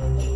Wow.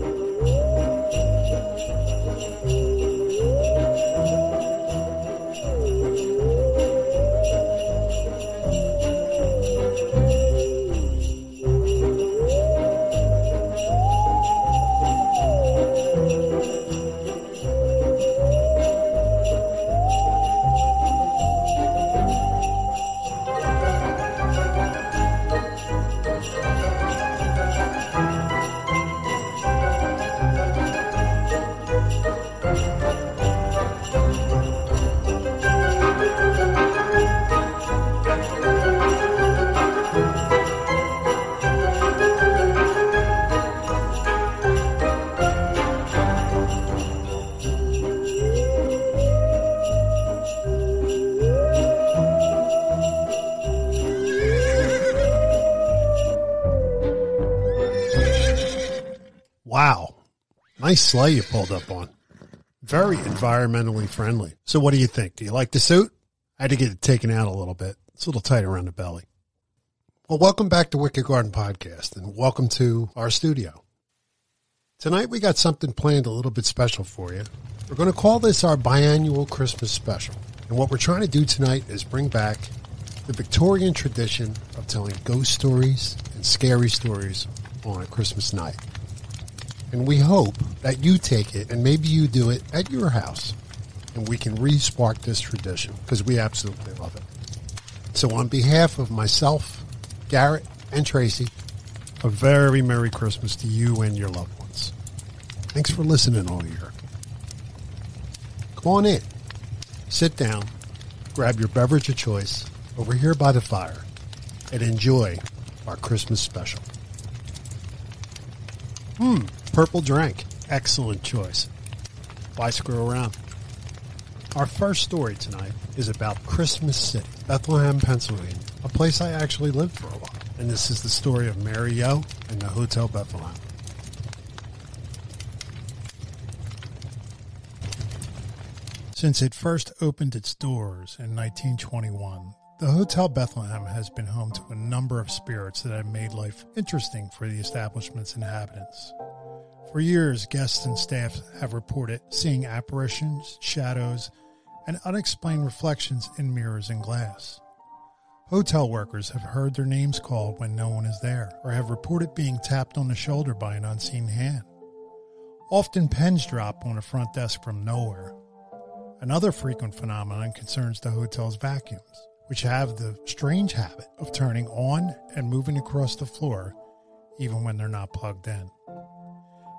Nice sleigh you pulled up on. Very environmentally friendly. So what do you think? Do you like the suit? I had to get it taken out a little bit. It's a little tight around the belly. Well, welcome back to Wicked Garden Podcast and welcome to our studio. Tonight we got something planned a little bit special for you. We're going to call this our biannual Christmas special. And what we're trying to do tonight is bring back the Victorian tradition of telling ghost stories and scary stories on a Christmas night. And we hope that you take it and maybe you do it at your house and we can re-spark this tradition because we absolutely love it. So on behalf of myself, Garrett, and Tracy, a very Merry Christmas to you and your loved ones. Thanks for listening all year. Come on in. Sit down, grab your beverage of choice over here by the fire, and enjoy our Christmas special. Hmm, purple drink. Excellent choice. Why screw around? Our first story tonight is about Christmas City, Bethlehem, Pennsylvania, a place I actually lived for a while. And this is the story of Mary Yo and the Hotel Bethlehem. Since it first opened its doors in 1921, the Hotel Bethlehem has been home to a number of spirits that have made life interesting for the establishment's inhabitants. For years, guests and staff have reported seeing apparitions, shadows, and unexplained reflections in mirrors and glass. Hotel workers have heard their names called when no one is there, or have reported being tapped on the shoulder by an unseen hand. Often pens drop on a front desk from nowhere. Another frequent phenomenon concerns the hotel's vacuums, which have the strange habit of turning on and moving across the floor even when they're not plugged in.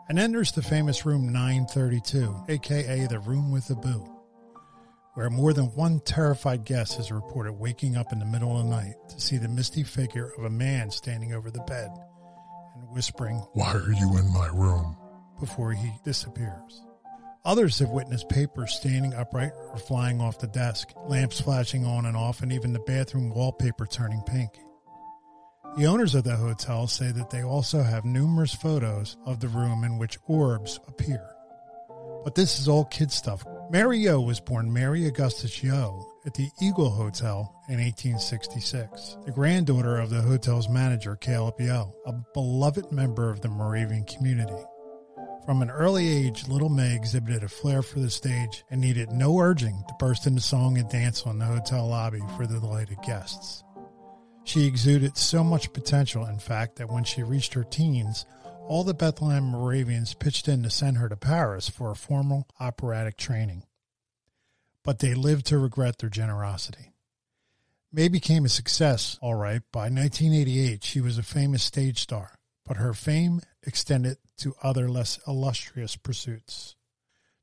And then there's the famous room 932, aka the room with the boo, where more than one terrified guest is reported waking up in the middle of the night to see the misty figure of a man standing over the bed and whispering, Why are you in my room? before he disappears. Others have witnessed papers standing upright or flying off the desk, lamps flashing on and off, and even the bathroom wallpaper turning pink. The owners of the hotel say that they also have numerous photos of the room in which orbs appear. But this is all kid stuff. Mary Yo was born Mary Augustus Yo at the Eagle Hotel in 1866, the granddaughter of the hotel's manager, Caleb Yo, a beloved member of the Moravian community. From an early age, little May exhibited a flair for the stage and needed no urging to burst into song and dance on the hotel lobby for the delighted guests. She exuded so much potential, in fact, that when she reached her teens, all the Bethlehem Moravians pitched in to send her to Paris for a formal operatic training. But they lived to regret their generosity. May became a success, all right. By 1988, she was a famous stage star, but her fame extended to other less illustrious pursuits.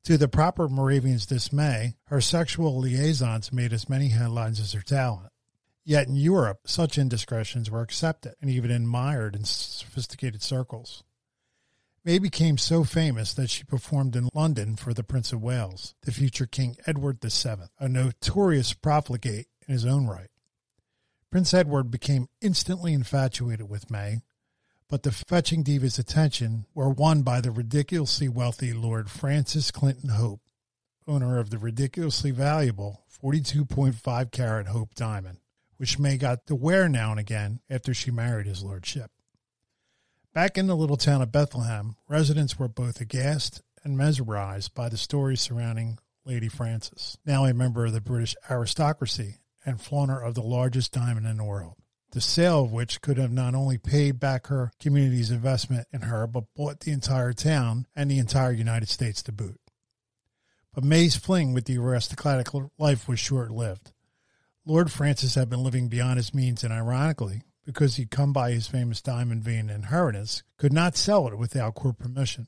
To the proper Moravian's dismay, her sexual liaisons made as many headlines as her talent. Yet in Europe, such indiscretions were accepted and even admired in sophisticated circles. May became so famous that she performed in London for the Prince of Wales, the future King Edward VII, a notorious profligate in his own right. Prince Edward became instantly infatuated with May, but the fetching diva's attention were won by the ridiculously wealthy Lord Francis Clinton Hope, owner of the ridiculously valuable 42.5 carat Hope diamond which May got to wear now and again after she married his lordship. Back in the little town of Bethlehem, residents were both aghast and mesmerized by the stories surrounding Lady Frances, now a member of the British aristocracy and flaunter of the largest diamond in the world. The sale of which could have not only paid back her community's investment in her, but bought the entire town and the entire United States to boot. But May's fling with the aristocratic life was short lived. Lord Francis had been living beyond his means, and ironically, because he'd come by his famous diamond vein inheritance, could not sell it without court permission.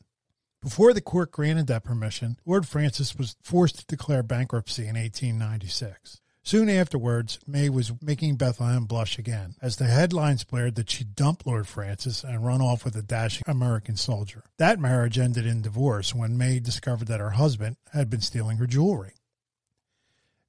Before the court granted that permission, Lord Francis was forced to declare bankruptcy in 1896. Soon afterwards, May was making Bethlehem blush again, as the headlines blared that she dumped Lord Francis and run off with a dashing American soldier. That marriage ended in divorce when May discovered that her husband had been stealing her jewelry.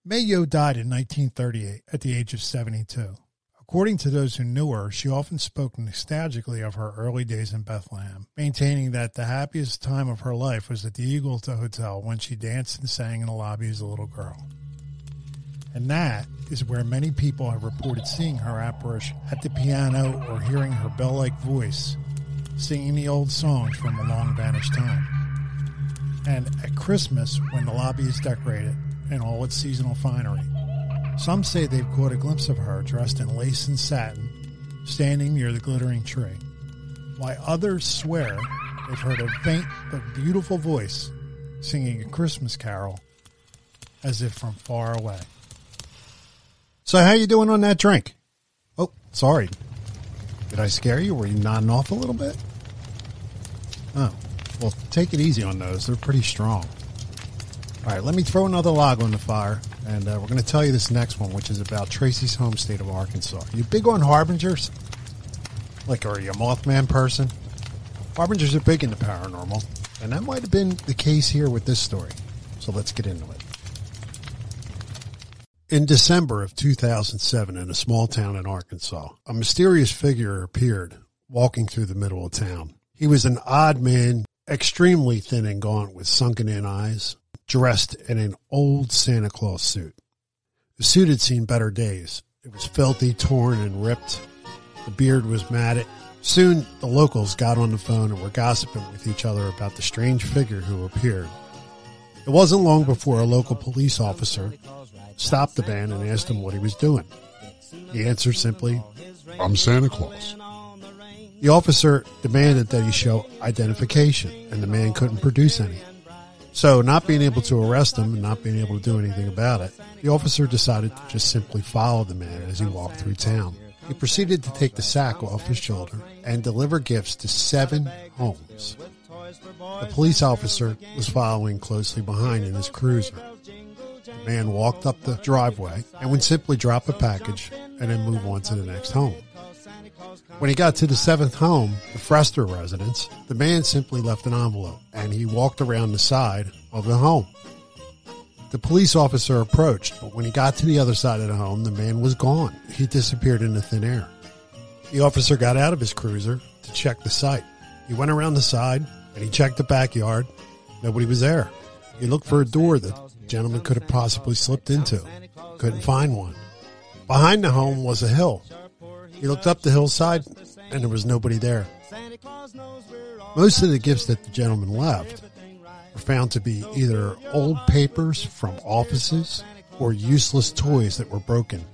Mayo died in 1938 at the age of 72. According to those who knew her, she often spoke nostalgically of her early days in Bethlehem, maintaining that the happiest time of her life was at the Eagle Hotel when she danced and sang in the lobby as a little girl. And that is where many people have reported seeing her apparition at the piano or hearing her bell like voice singing the old songs from a long vanished time. And at Christmas, when the lobby is decorated in all its seasonal finery, some say they've caught a glimpse of her dressed in lace and satin, standing near the glittering tree, while others swear they've heard a faint but beautiful voice singing a Christmas carol as if from far away. So how you doing on that drink? Oh, sorry. Did I scare you? Were you nodding off a little bit? Oh, well, take it easy on those. They're pretty strong. All right, let me throw another log on the fire and uh, we're going to tell you this next one, which is about Tracy's home state of Arkansas. You big on harbingers? Like, are you a Mothman person? Harbingers are big in the paranormal, and that might have been the case here with this story. So let's get into it. In December of 2007, in a small town in Arkansas, a mysterious figure appeared walking through the middle of town. He was an odd man, extremely thin and gaunt with sunken in eyes, dressed in an old Santa Claus suit. The suit had seen better days. It was filthy, torn, and ripped. The beard was matted. Soon, the locals got on the phone and were gossiping with each other about the strange figure who appeared. It wasn't long before a local police officer stopped the man and asked him what he was doing. He answered simply, I'm Santa Claus. The officer demanded that he show identification, and the man couldn't produce any. So, not being able to arrest him and not being able to do anything about it, the officer decided to just simply follow the man as he walked through town. He proceeded to take the sack off his shoulder and deliver gifts to seven homes. The police officer was following closely behind in his cruiser. Man walked up the driveway and would simply drop a package and then move on to the next home. When he got to the seventh home, the Frester residence, the man simply left an envelope and he walked around the side of the home. The police officer approached, but when he got to the other side of the home, the man was gone. He disappeared into thin air. The officer got out of his cruiser to check the site. He went around the side and he checked the backyard. Nobody was there. He looked for a door that gentleman could have possibly slipped into. Couldn't find one. Behind the home was a hill. He looked up the hillside and there was nobody there. Most of the gifts that the gentleman left were found to be either old papers from offices or useless toys that were broken.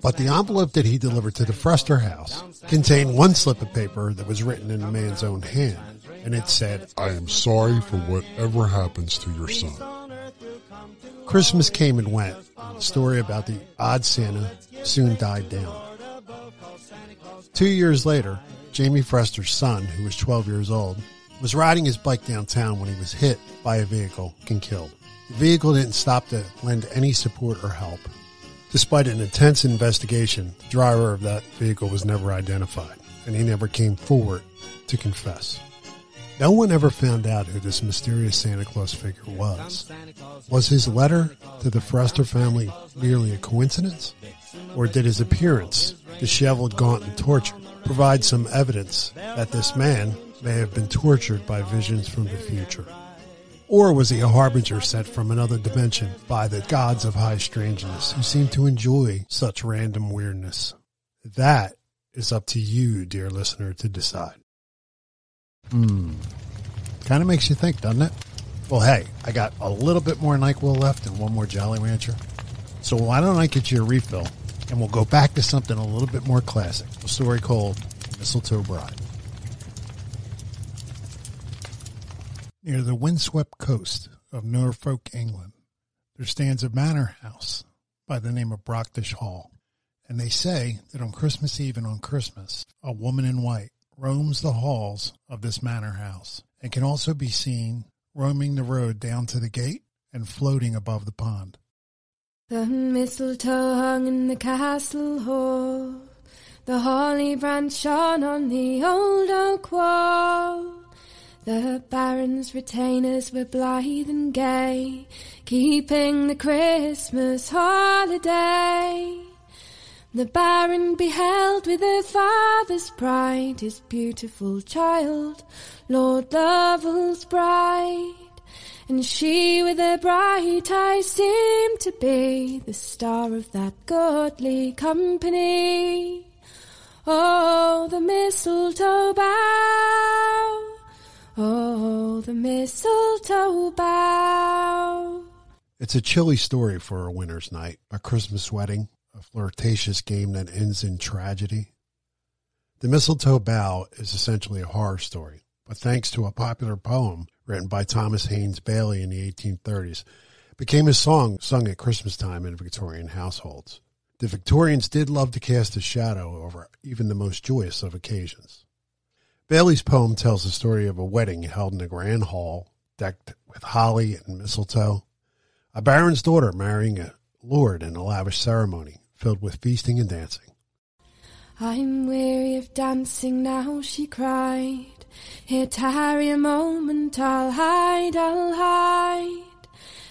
But the envelope that he delivered to the Frester house contained one slip of paper that was written in the man's own hand, and it said, I am sorry for whatever happens to your son. Christmas came and went. The story about the odd Santa soon died down. Two years later, Jamie Frester's son, who was 12 years old, was riding his bike downtown when he was hit by a vehicle and killed. The vehicle didn't stop to lend any support or help. Despite an intense investigation, the driver of that vehicle was never identified, and he never came forward to confess. No one ever found out who this mysterious Santa Claus figure was. Was his letter to the Frester family merely a coincidence? Or did his appearance, disheveled, gaunt, and tortured, provide some evidence that this man may have been tortured by visions from the future? Or was he a harbinger sent from another dimension by the gods of high strangeness who seem to enjoy such random weirdness? That is up to you, dear listener, to decide. Hmm. Kind of makes you think, doesn't it? Well, hey, I got a little bit more NyQuil left and one more Jolly Rancher. So why don't I get you a refill and we'll go back to something a little bit more classic. A story called Mistletoe Bride. Near the windswept coast of Norfolk, England, there stands a manor house by the name of Brockdish Hall. And they say that on Christmas Eve and on Christmas, a woman in white roams the halls of this manor house and can also be seen roaming the road down to the gate and floating above the pond. The mistletoe hung in the castle hall, the holly branch shone on the old oak wall. The baron's retainers were blithe and gay, keeping the Christmas holiday. The baron beheld with a father's pride his beautiful child, Lord Lovell's bride. And she with her bright eyes seemed to be the star of that godly company. Oh, the mistletoe bough. Oh, the mistletoe bough. It's a chilly story for a winter's night, a Christmas wedding, a flirtatious game that ends in tragedy. The Mistletoe Bough is essentially a horror story, but thanks to a popular poem written by Thomas Haynes Bayly in the 1830s, it became a song sung at Christmas time in Victorian households. The Victorians did love to cast a shadow over even the most joyous of occasions. Bayly's poem tells the story of a wedding held in a grand hall decked with holly and mistletoe, a baron's daughter marrying a lord in a lavish ceremony filled with feasting and dancing. I'm weary of dancing now, she cried. Here tarry a moment, I'll hide, I'll hide.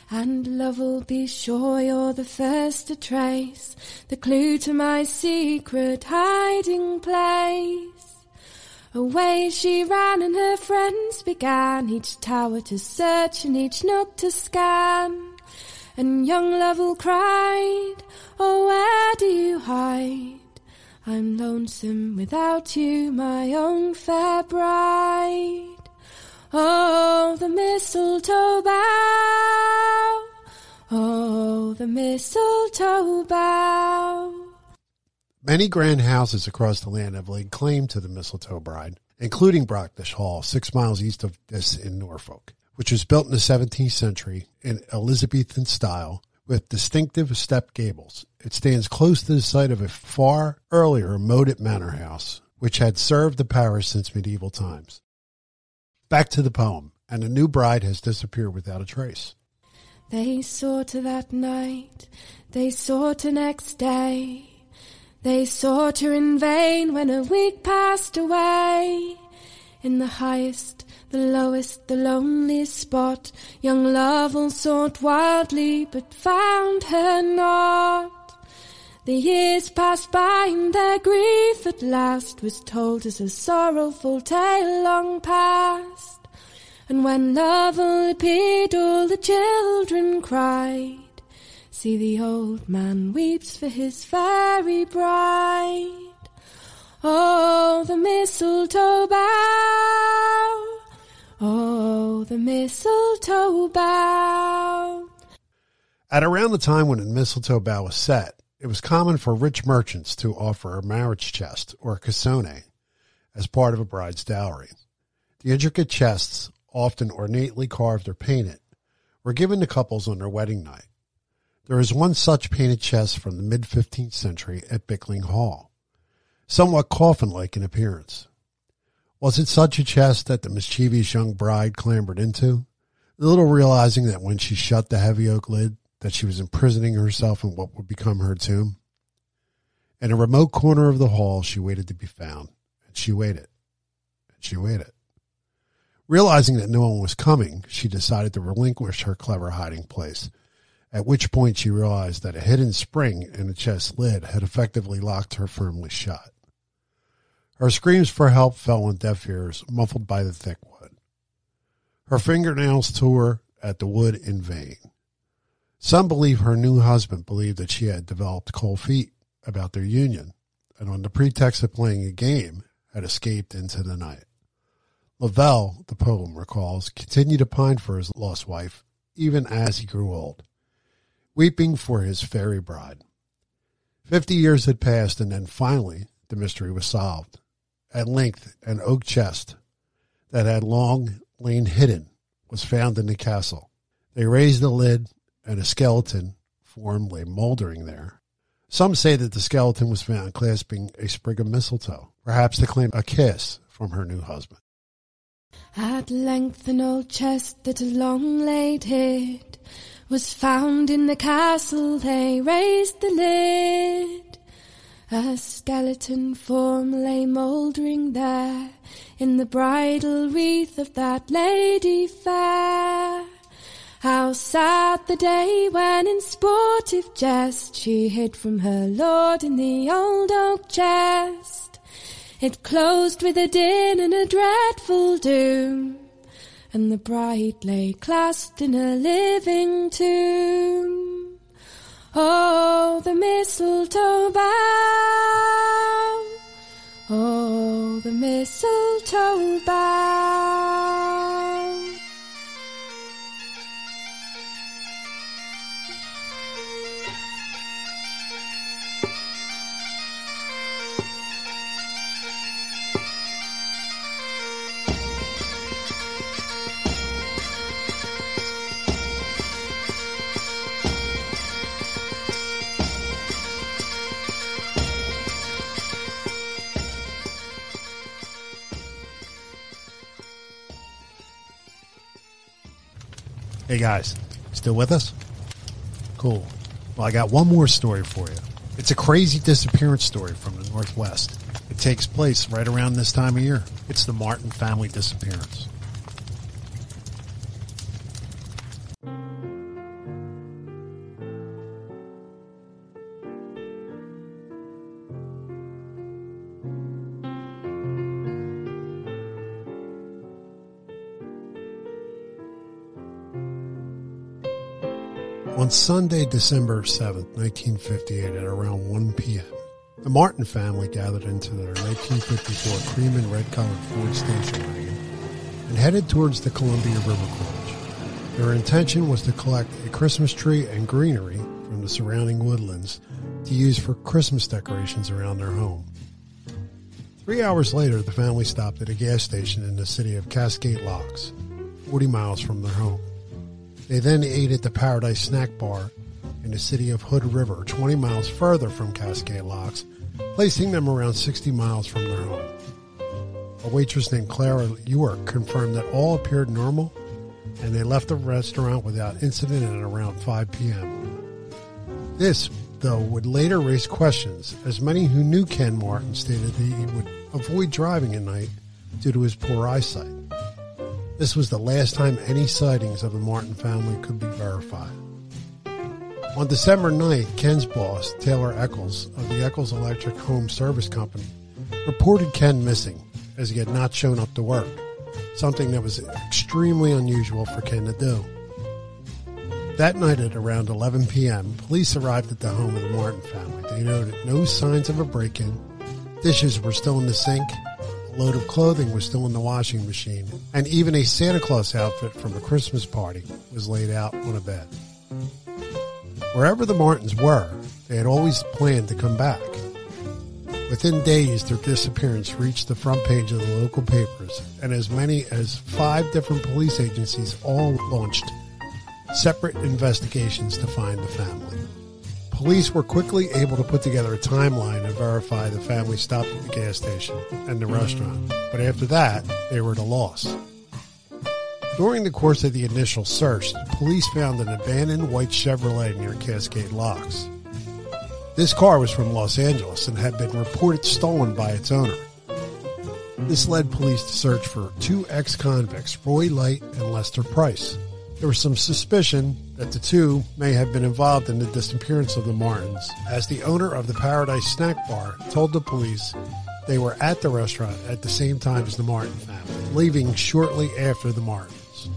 And love will be sure you're the first to trace the clue to my secret hiding place. Away she ran and her friends began each tower to search and each nook to scan. And young Lovell cried, Oh, where do you hide? I'm lonesome without you, my own fair bride. Oh, the mistletoe bough. Oh, the mistletoe bough. Many grand houses across the land have laid claim to the mistletoe bride, including Brockdish Hall, six miles east of Diss in Norfolk, which was built in the 17th century in Elizabethan style with distinctive step gables. It stands close to the site of a far earlier moated manor house, which had served the parish since medieval times. Back to the poem, and the new bride has disappeared without a trace. They sought her that night, they sought her next day. They sought her in vain when a week passed away. In the highest, the lowest, the loneliest spot, young Lovell sought wildly, but found her not. The years passed by and their grief at last was told as a sorrowful tale long past. And when Lovell appeared, all the children cried. See the old man weeps for his fairy bride. Oh, the mistletoe bough. Oh, the mistletoe bough. At around the time when the mistletoe bough was set, it was common for rich merchants to offer a marriage chest or cassone as part of a bride's dowry. The intricate chests, often ornately carved or painted, were given to couples on their wedding night. There is one such painted chest from the mid 15th century at Blickling Hall, somewhat coffin like in appearance. Was it such a chest that the mischievous young bride clambered into, little realizing that when she shut the heavy oak lid, that she was imprisoning herself in what would become her tomb? In a remote corner of the hall, she waited to be found, and she waited, and she waited. Realizing that no one was coming, she decided to relinquish her clever hiding place at which point she realized that a hidden spring in the chest lid had effectively locked her firmly shut. Her screams for help fell on deaf ears, muffled by the thick wood. Her fingernails tore at the wood in vain. Some believe her new husband believed that she had developed cold feet about their union, and on the pretext of playing a game, had escaped into the night. Lavelle, the poem recalls, continued to pine for his lost wife even as he grew old, weeping for his fairy bride. Fifty years had passed, and then finally the mystery was solved. At length, an oak chest that had long lain hidden was found in the castle. They raised the lid, and a skeleton form lay moldering there. Some say that the skeleton was found clasping a sprig of mistletoe, perhaps to claim a kiss from her new husband. At length an old chest that long laid hid was found in the castle. They raised the lid. A skeleton form lay mouldering there in the bridal wreath of that lady fair. How sad the day when in sportive jest she hid from her lord in the old oak chest. It closed with a din and a dreadful doom, and the bride lay clasped in a living tomb. Oh, the mistletoe bough. Oh, the mistletoe bough. Hey guys, still with us? Cool. Well, I got one more story for you. It's a crazy disappearance story from the Northwest. It takes place right around this time of year. It's the Martin family disappearance. Sunday, December 7th, 1958, at around 1 p.m., the Martin family gathered into their 1954 cream and red colored Ford station wagon and headed towards the Columbia River Gorge. Their intention was to collect a Christmas tree and greenery from the surrounding woodlands to use for Christmas decorations around their home. Three hours later, the family stopped at a gas station in the city of Cascade Locks, 40 miles from their home. They then ate at the Paradise Snack Bar in the city of Hood River, 20 miles further from Cascade Locks, placing them around 60 miles from their home. A waitress named Clara York confirmed that all appeared normal, and they left the restaurant without incident at around 5 p.m. This, though, would later raise questions, as many who knew Ken Martin stated that he would avoid driving at night due to his poor eyesight. This was the last time any sightings of the Martin family could be verified. On December 9th, Ken's boss, Taylor Eccles of the Eccles Electric Home Service Company, reported Ken missing as he had not shown up to work, something that was extremely unusual for Ken to do. That night at around 11 p.m., police arrived at the home of the Martin family. They noted no signs of a break in, dishes were still in the sink, load of clothing was still in the washing machine, and even a Santa Claus outfit from a Christmas party was laid out on a bed. Wherever the Martins were, they had always planned to come back. Within days, their disappearance reached the front page of the local papers, and as many as five different police agencies all launched separate investigations to find the family. Police were quickly able to put together a timeline and verify the family stopped at the gas station and the restaurant, but after that, they were at a loss. During the course of the initial search, police found an abandoned white Chevrolet near Cascade Locks. This car was from Los Angeles and had been reported stolen by its owner. This led police to search for two ex convicts, Roy Light and Lester Price. There was some suspicion that the two may have been involved in the disappearance of the Martins, as the owner of the Paradise Snack Bar told the police they were at the restaurant at the same time as the Martin family, leaving shortly after the Martins.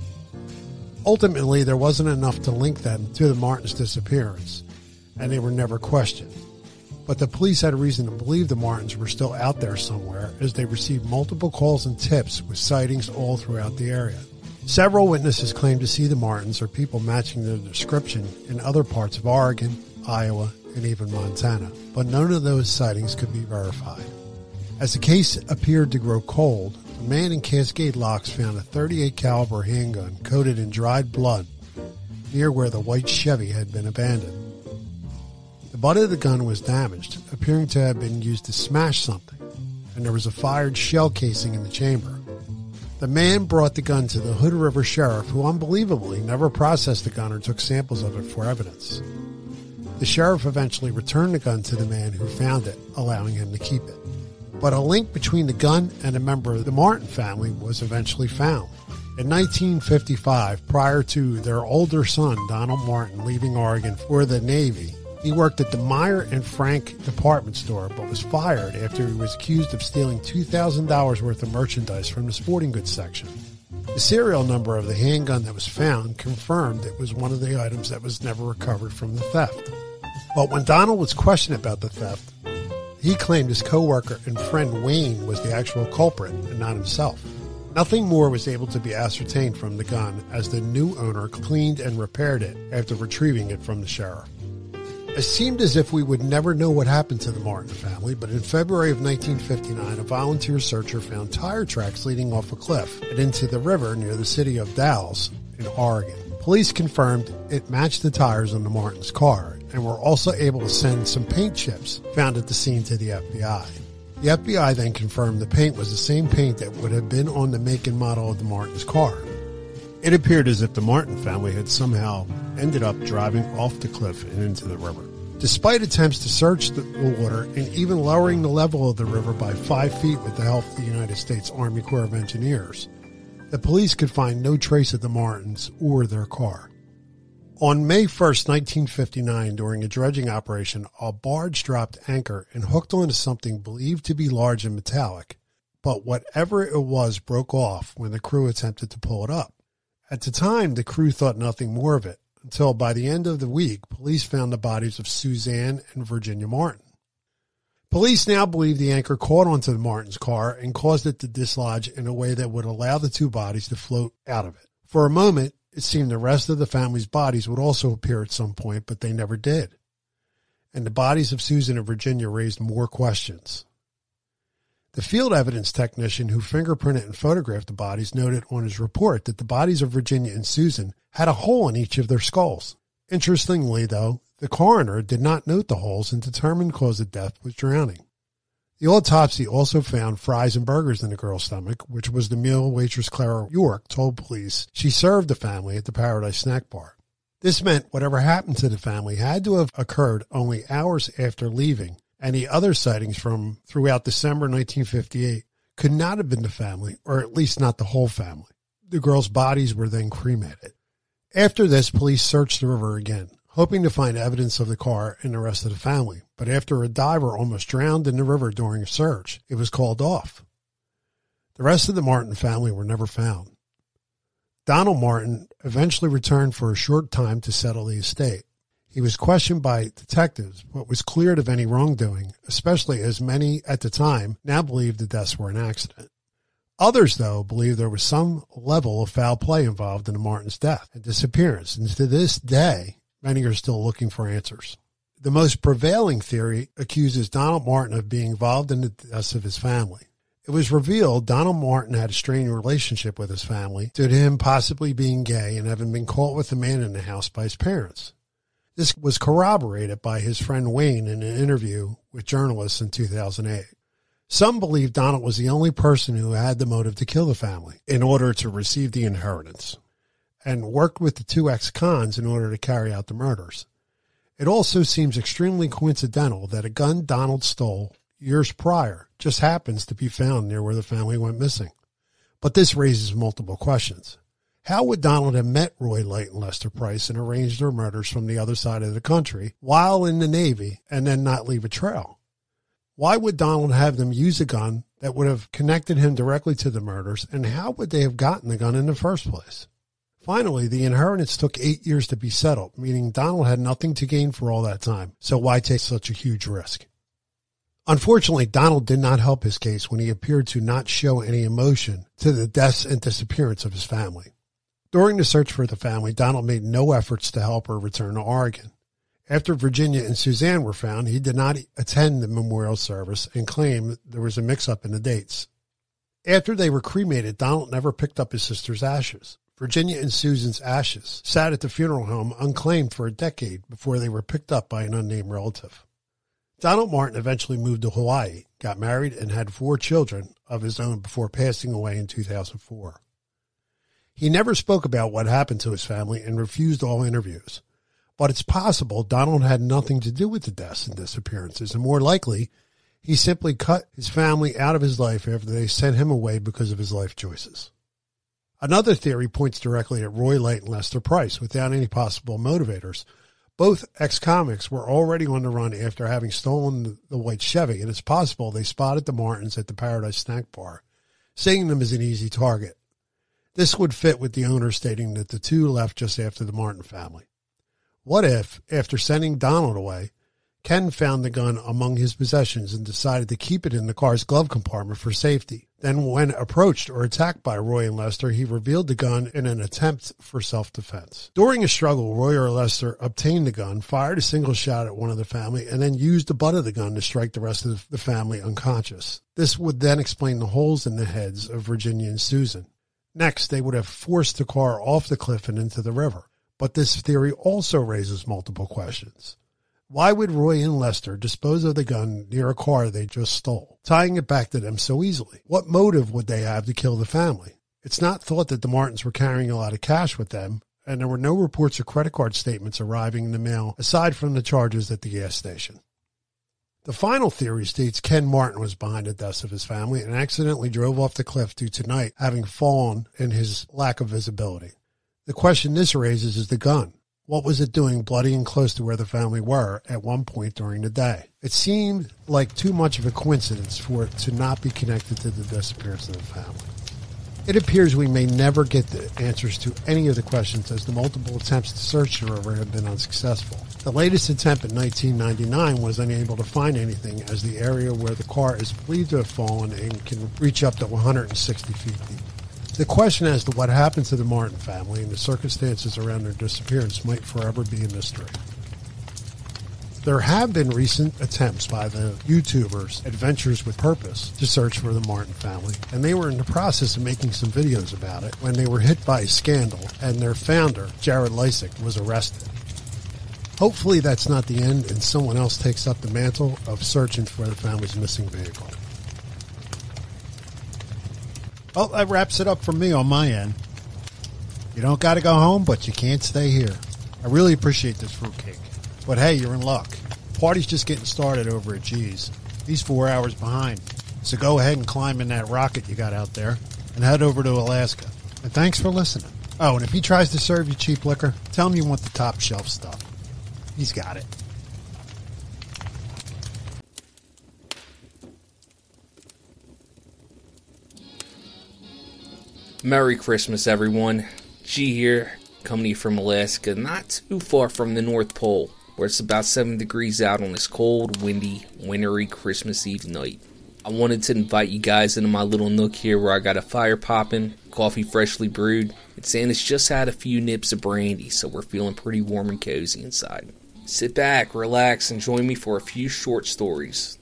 Ultimately, there wasn't enough to link them to the Martins' disappearance, and they were never questioned. but the police had reason to believe the Martins were still out there somewhere as they received multiple calls and tips with sightings all throughout the area. Several witnesses claimed to see the Martins or people matching their description in other parts of Oregon, Iowa, and even Montana, but none of those sightings could be verified. As the case appeared to grow cold, a man in Cascade Locks found a 38 caliber handgun coated in dried blood near where the white Chevy had been abandoned. The butt of the gun was damaged, appearing to have been used to smash something, and there was a fired shell casing in the chamber. The man brought the gun to the Hood River Sheriff, who unbelievably never processed the gun or took samples of it for evidence. The sheriff eventually returned the gun to the man who found it, allowing him to keep it. But a link between the gun and a member of the Martin family was eventually found. In 1955, prior to their older son, Donald Martin, leaving Oregon for the Navy, he worked at the Meier and Frank department store, but was fired after he was accused of stealing $2,000 worth of merchandise from the sporting goods section. The serial number of the handgun that was found confirmed it was one of the items that was never recovered from the theft. But when Donald was questioned about the theft, he claimed his coworker and friend Wayne was the actual culprit and not himself. Nothing more was able to be ascertained from the gun as the new owner cleaned and repaired it after retrieving it from the sheriff. It seemed as if we would never know what happened to the Martin family, but in February of 1959, a volunteer searcher found tire tracks leading off a cliff and into the river near the city of Dalles in Oregon. Police confirmed it matched the tires on the Martin's car and were also able to send some paint chips found at the scene to the FBI. The FBI then confirmed the paint was the same paint that would have been on the make and model of the Martin's car. It appeared as if the Martin family had somehow ended up driving off the cliff and into the river. Despite attempts to search the water and even lowering the level of the river by five feet with the help of the United States Army Corps of Engineers, the police could find no trace of the Martins or their car. On May 1st, 1959, during a dredging operation, a barge dropped anchor and hooked onto something believed to be large and metallic, but whatever it was broke off when the crew attempted to pull it up. At the time, the crew thought nothing more of it until by the end of the week, police found the bodies of Suzanne and Virginia Martin. Police now believe the anchor caught onto the Martin's car and caused it to dislodge in a way that would allow the two bodies to float out of it. For a moment, it seemed the rest of the family's bodies would also appear at some point, but they never did. And the bodies of Susan and Virginia raised more questions. The field evidence technician who fingerprinted and photographed the bodies noted on his report that the bodies of Virginia and Susan had a hole in each of their skulls. Interestingly, though, the coroner did not note the holes and determined cause of death was drowning. The autopsy also found fries and burgers in the girl's stomach, which was the meal waitress Clara York told police she served the family at the Paradise Snack Bar. This meant whatever happened to the family had to have occurred only hours after leaving any other sightings from throughout December 1958 could not have been the family, or at least not the whole family. The girls' bodies were then cremated. After this, police searched the river again, hoping to find evidence of the car and the rest of the family. But after a diver almost drowned in the river during a search, it was called off. The rest of the Martin family were never found. Donald Martin eventually returned for a short time to settle the estate. He was questioned by detectives, but was cleared of any wrongdoing, especially as many at the time now believed the deaths were an accident. Others, though, believe there was some level of foul play involved in the Martin's death and disappearance, and to this day, many are still looking for answers. The most prevailing theory accuses Donald Martin of being involved in the deaths of his family. It was revealed Donald Martin had a strained relationship with his family due to him possibly being gay and having been caught with a man in the house by his parents. This was corroborated by his friend Wayne in an interview with journalists in 2008. Some believe Donald was the only person who had the motive to kill the family in order to receive the inheritance and worked with the two ex-cons in order to carry out the murders. It also seems extremely coincidental that a gun Donald stole years prior just happens to be found near where the family went missing. But this raises multiple questions. How would Donald have met Roy Light and Lester Price and arranged their murders from the other side of the country while in the Navy and then not leave a trail? Why would Donald have them use a gun that would have connected him directly to the murders, and how would they have gotten the gun in the first place? Finally, the inheritance took eight years to be settled, meaning Donald had nothing to gain for all that time. So why take such a huge risk? Unfortunately, Donald did not help his case when he appeared to not show any emotion to the deaths and disappearance of his family. During the search for the family, Donald made no efforts to help her return to Oregon. After Virginia and Suzanne were found, he did not attend the memorial service and claimed there was a mix up in the dates. After they were cremated, Donald never picked up his sister's ashes. Virginia and Susan's ashes sat at the funeral home unclaimed for a decade before they were picked up by an unnamed relative. Donald Martin eventually moved to Hawaii, got married, and had four children of his own before passing away in 2004. He never spoke about what happened to his family and refused all interviews. But it's possible Donald had nothing to do with the deaths and disappearances, and more likely, he simply cut his family out of his life after they sent him away because of his life choices. Another theory points directly at Roy Light and Lester Price without any possible motivators, both ex-convicts were already on the run after having stolen the white Chevy, and it's possible they spotted the Martins at the Paradise Snack Bar, seeing them as an easy target. This would fit with the owner stating that the two left just after the Martin family. What if, after sending Donald away, Ken found the gun among his possessions and decided to keep it in the car's glove compartment for safety. Then, when approached or attacked by Roy and Lester, he revealed the gun in an attempt for self defense. During a struggle, Roy or Lester obtained the gun, fired a single shot at one of the family, and then used the butt of the gun to strike the rest of the family unconscious. This would then explain the holes in the heads of Virginia and Susan. Next, they would have forced the car off the cliff and into the river. But this theory also raises multiple questions. Why would Roy and Lester dispose of the gun near a car they just stole, tying it back to them so easily? What motive would they have to kill the family? It's not thought that the Martins were carrying a lot of cash with them, and there were no reports of credit card statements arriving in the mail aside from the charges at the gas station. The final theory states Ken Martin was behind the deaths of his family and accidentally drove off the cliff due to night having fallen and his lack of visibility. The question this raises is the gun. What was it doing bloody and close to where the family were at one point during the day? It seemed like too much of a coincidence for it to not be connected to the disappearance of the family. It appears we may never get the answers to any of the questions as the multiple attempts to search the river have been unsuccessful. The latest attempt in 1999 was unable to find anything as the area where the car is believed to have fallen and can reach up to 160 feet deep. The question as to what happened to the Martin family and the circumstances around their disappearance might forever be a mystery. There have been recent attempts by the YouTubers Adventures with Purpose to search for the Martin family, and they were in the process of making some videos about it when they were hit by a scandal and their founder, Jared Leisek, was arrested. Hopefully that's not the end and someone else takes up the mantle of searching for the family's missing vehicle. Well, that wraps it up for me on my end. You don't got to go home, but you can't stay here. I really appreciate this fruitcake. But hey, you're in luck. Party's just getting started over at G's. He's four hours behind. So go ahead and climb in that rocket you got out there and head over to Alaska. And thanks for listening. Oh, and if he tries to serve you cheap liquor, tell him you want the top shelf stuff. He's got it. Merry Christmas, everyone. G here, coming from Alaska, not too far from the North Pole, where it's about 7 degrees out on this cold, windy, wintry Christmas Eve night. I wanted to invite you guys into my little nook here where I got a fire popping, coffee freshly brewed, and Santa's just had a few nips of brandy, so we're feeling pretty warm and cozy inside. Sit back, relax, and join me for a few short stories.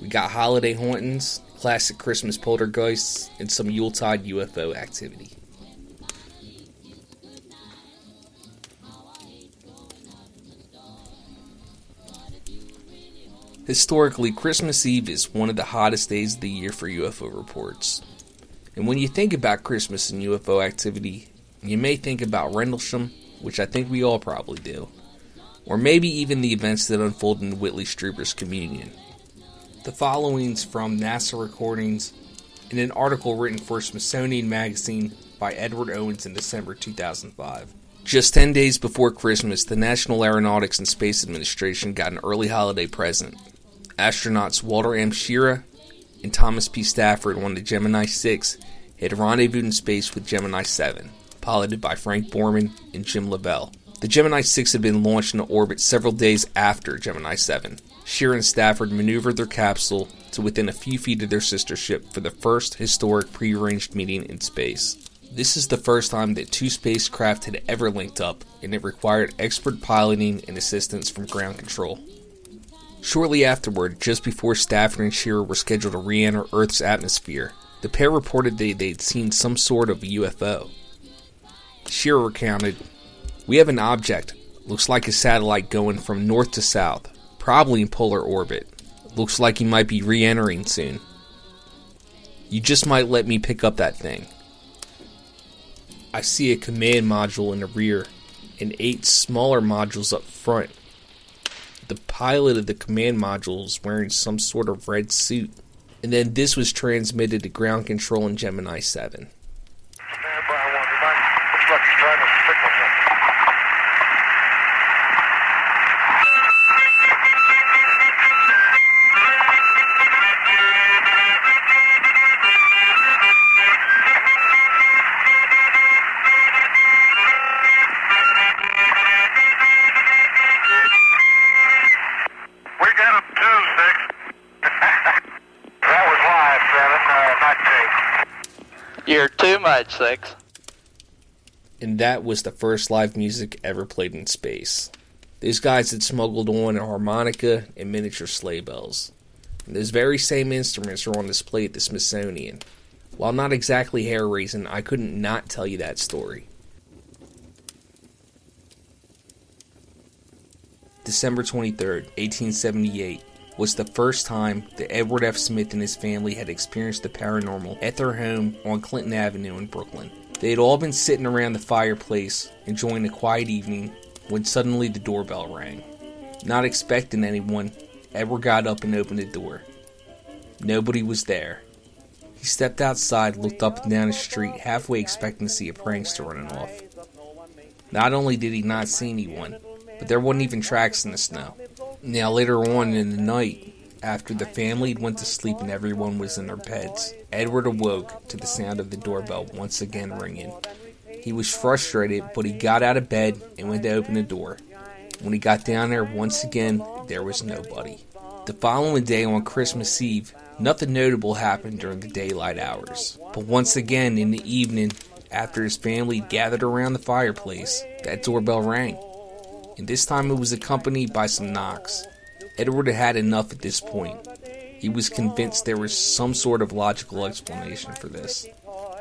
We got holiday hauntings, classic Christmas poltergeists, and some Yuletide UFO activity. Historically, Christmas Eve is one of the hottest days of the year for UFO reports. And when you think about Christmas and UFO activity, you may think about Rendlesham, which I think we all probably do, or maybe even the events that unfold in Whitley Strieber's communion. The following's from NASA recordings in an article written for Smithsonian Magazine by Edward Owens in December 2005. Just 10 days before Christmas, the National Aeronautics and Space Administration got an early holiday present. Astronauts Walter M. Schirra and Thomas P. Stafford on the Gemini 6 had rendezvoused in space with Gemini 7, piloted by Frank Borman and Jim Lovell. The Gemini 6 had been launched into orbit several days after Gemini 7, Schirra and Stafford maneuvered their capsule to within a few feet of their sister ship for the first historic prearranged meeting in space. This is the first time that two spacecraft had ever linked up, and it required expert piloting and assistance from ground control. Shortly afterward, just before Stafford and Schirra were scheduled to re enter Earth's atmosphere, the pair reported that they'd seen some sort of UFO. Schirra recounted, We have an object, looks like a satellite going from north to south, probably in polar orbit. Looks like he might be re entering soon. You just might let me pick up that thing. I see a command module in the rear and eight smaller modules up front. The pilot of the command module is wearing some sort of red suit. And then this was transmitted to ground control in Gemini 7. Six. and that was the first live music ever played in space. These guys had smuggled on a harmonica and miniature sleigh bells. And those very same instruments are on display at the Smithsonian. While not exactly hair raising, I couldn't not tell you that story. December 23rd, 1878, was the first time that Edward F. Smith and his family had experienced the paranormal at their home on Clinton Avenue in Brooklyn. They had all been sitting around the fireplace enjoying a quiet evening when suddenly the doorbell rang. Not expecting anyone, Edward got up and opened the door. Nobody was there. He stepped outside, looked up and down the street, halfway expecting to see a prankster running off. Not only did he not see anyone, but there wasn't even tracks in the snow. Now, later on in the night, after the family went to sleep and everyone was in their beds, Edward awoke to the sound of the doorbell once again ringing. He was frustrated, but he got out of bed and went to open the door. When he got down there once again, there was nobody. The following day on Christmas Eve, nothing notable happened during the daylight hours. But once again in the evening, after his family gathered around the fireplace, that doorbell rang. And this time it was accompanied by some knocks. Edward had had enough at this point. He was convinced there was some sort of logical explanation for this.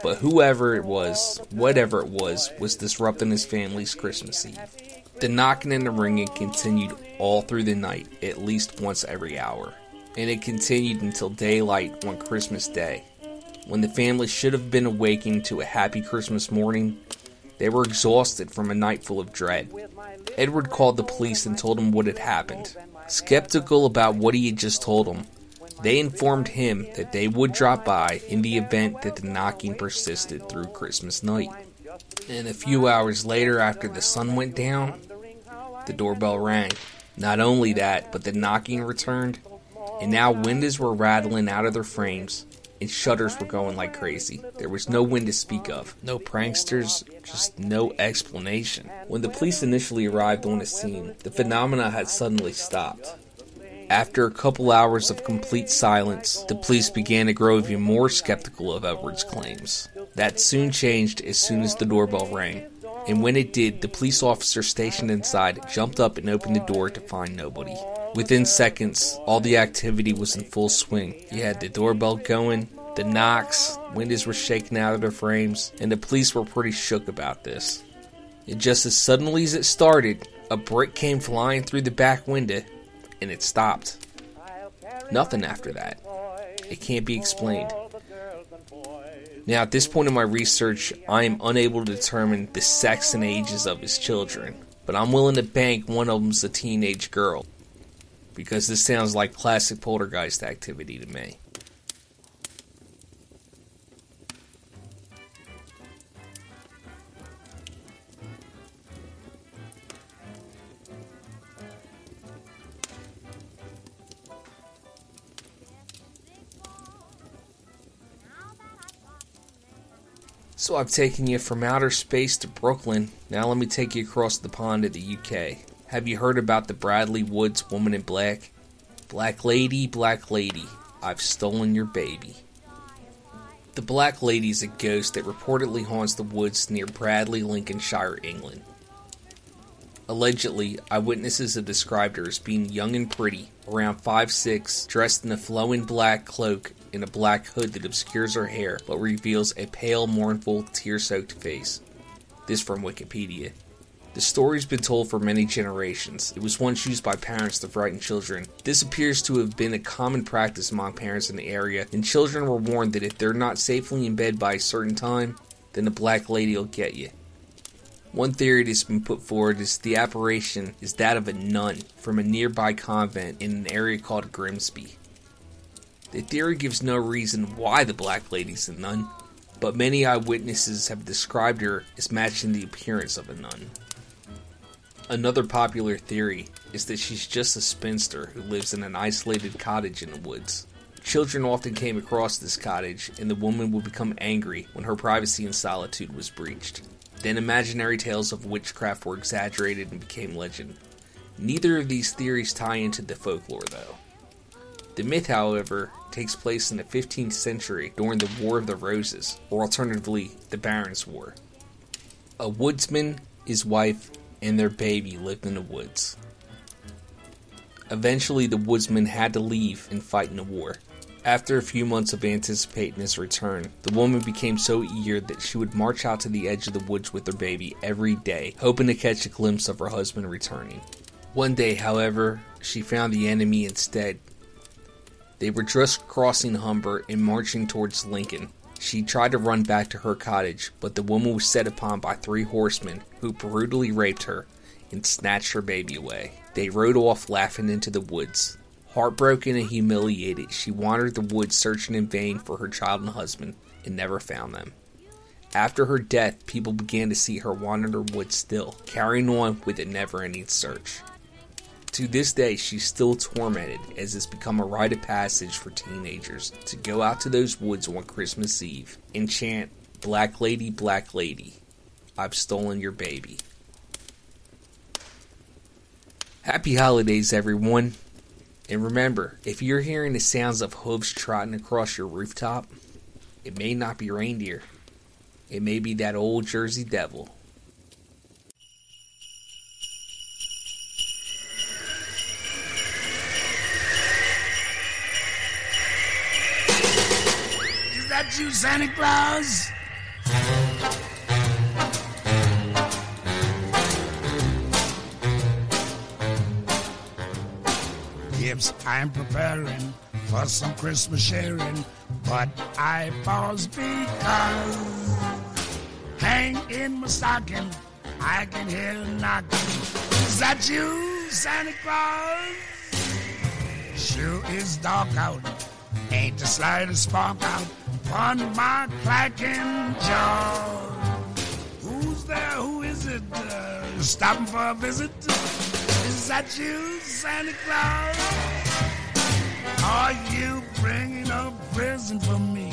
But whoever it was, whatever it was, was disrupting his family's Christmas Eve. The knocking and the ringing continued all through the night, at least once every hour. And it continued until daylight on Christmas Day. When the family should have been awakened to a happy Christmas morning, they were exhausted from a night full of dread. Edward called the police and told them what had happened. Skeptical about what he had just told them, they informed him that they would drop by in the event that the knocking persisted through Christmas night. And a few hours later, after the sun went down, the doorbell rang. Not only that, but the knocking returned, and now windows were rattling out of their frames, and shutters were going like crazy. There was no wind to speak of, no pranksters, just no explanation. When the police initially arrived on the scene, the phenomena had suddenly stopped. After a couple hours of complete silence, the police began to grow even more skeptical of Edward's claims. That soon changed as soon as the doorbell rang, and when it did, the police officer stationed inside jumped up and opened the door to find nobody. Within seconds, all the activity was in full swing. You had the doorbell going, the knocks, windows were shaking out of their frames, and the police were pretty shook about this. And just as suddenly as it started, a brick came flying through the back window, and it stopped. Nothing after that. It can't be explained. Now, at this point in my research, I am unable to determine the sex and ages of his children, but I'm willing to bank one of them's a teenage girl, because this sounds like classic poltergeist activity to me. So I've taken you from outer space to Brooklyn. Now let me take you across the pond to the UK. Have you heard about the Bradley Woods Woman in Black? Black Lady, Black Lady, I've stolen your baby. The Black Lady is a ghost that reportedly haunts the woods near Bradley, Lincolnshire, England. Allegedly, eyewitnesses have described her as being young and pretty, around 5'6, dressed in a flowing black cloak and a black hood that obscures her hair but reveals a pale, mournful, tear soaked face. This from Wikipedia. The story's been told for many generations. It was once used by parents to frighten children. This appears to have been a common practice among parents in the area, and children were warned that if they're not safely in bed by a certain time, then the Black Lady will get you. One theory that's been put forward is the apparition is that of a nun from a nearby convent in an area called Grimsby. The theory gives no reason why the Black Lady's a nun, but many eyewitnesses have described her as matching the appearance of a nun. Another popular theory is that she's just a spinster who lives in an isolated cottage in the woods. Children often came across this cottage, and the woman would become angry when her privacy and solitude was breached. Then imaginary tales of witchcraft were exaggerated and became legend. Neither of these theories tie into the folklore, though. The myth, however, takes place in the 15th century during the War of the Roses, or alternatively, the Barons' War. A woodsman, his wife, and their baby lived in the woods. Eventually, the woodsman had to leave and fight in the war. After a few months of anticipating his return, the woman became so eager that she would march out to the edge of the woods with her baby every day, hoping to catch a glimpse of her husband returning. One day, however, she found the enemy instead. They were just crossing Humber and marching towards Lincoln. She tried to run back to her cottage, but the woman was set upon by three horsemen who brutally raped her and snatched her baby away. They rode off laughing into the woods. Heartbroken and humiliated, she wandered the woods searching in vain for her child and husband and never found them. After her death, people began to see her wander the woods still, carrying on with a never ending search. To this day, she's still tormented as it's become a rite of passage for teenagers to go out to those woods on Christmas Eve and chant, Black Lady, Black Lady, I've stolen your baby. Happy holidays, everyone. And remember, if you're hearing the sounds of hooves trotting across your rooftop, it may not be reindeer. It may be that old Jersey devil. That you, Santa Claus? Yes, I'm preparing for some Christmas sharing, but I pause because hang in my stocking, I can hear knocking. Is that you, Santa Claus? Sure is dark out. Ain't the slightest spark out upon my clacking jaw. Who's there? Who is it? Uh, stopping for a visit? Is that you, Santa Claus? Are you bringing a present for me?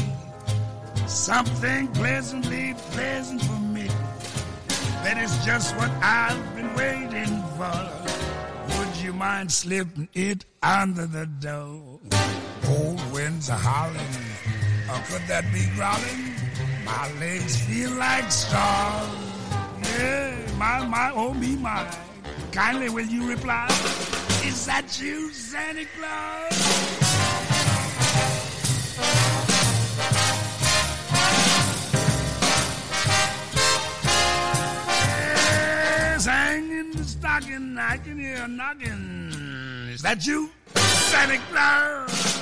Something pleasantly pleasant for me. That is just what I've been waiting for. Would you mind slipping it under the door? Cold winds are howling, or could that be growling? My legs feel like straws. Yeah, my, my, oh me, my. Kindly will you reply? Is that you, Santa Claus? Yes, hang in the stocking, I can hear a knocking. Is that you, Santa Claus?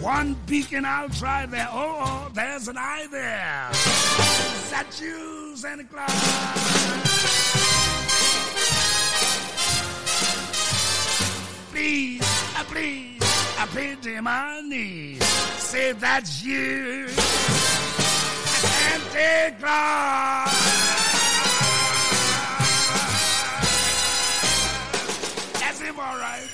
One beacon I'll try there. Oh, oh, there's an eye there. Is that you, Santa Claus? Please, uh, please, I pity my knees. Say that's you, Santa Claus. That's him, all right.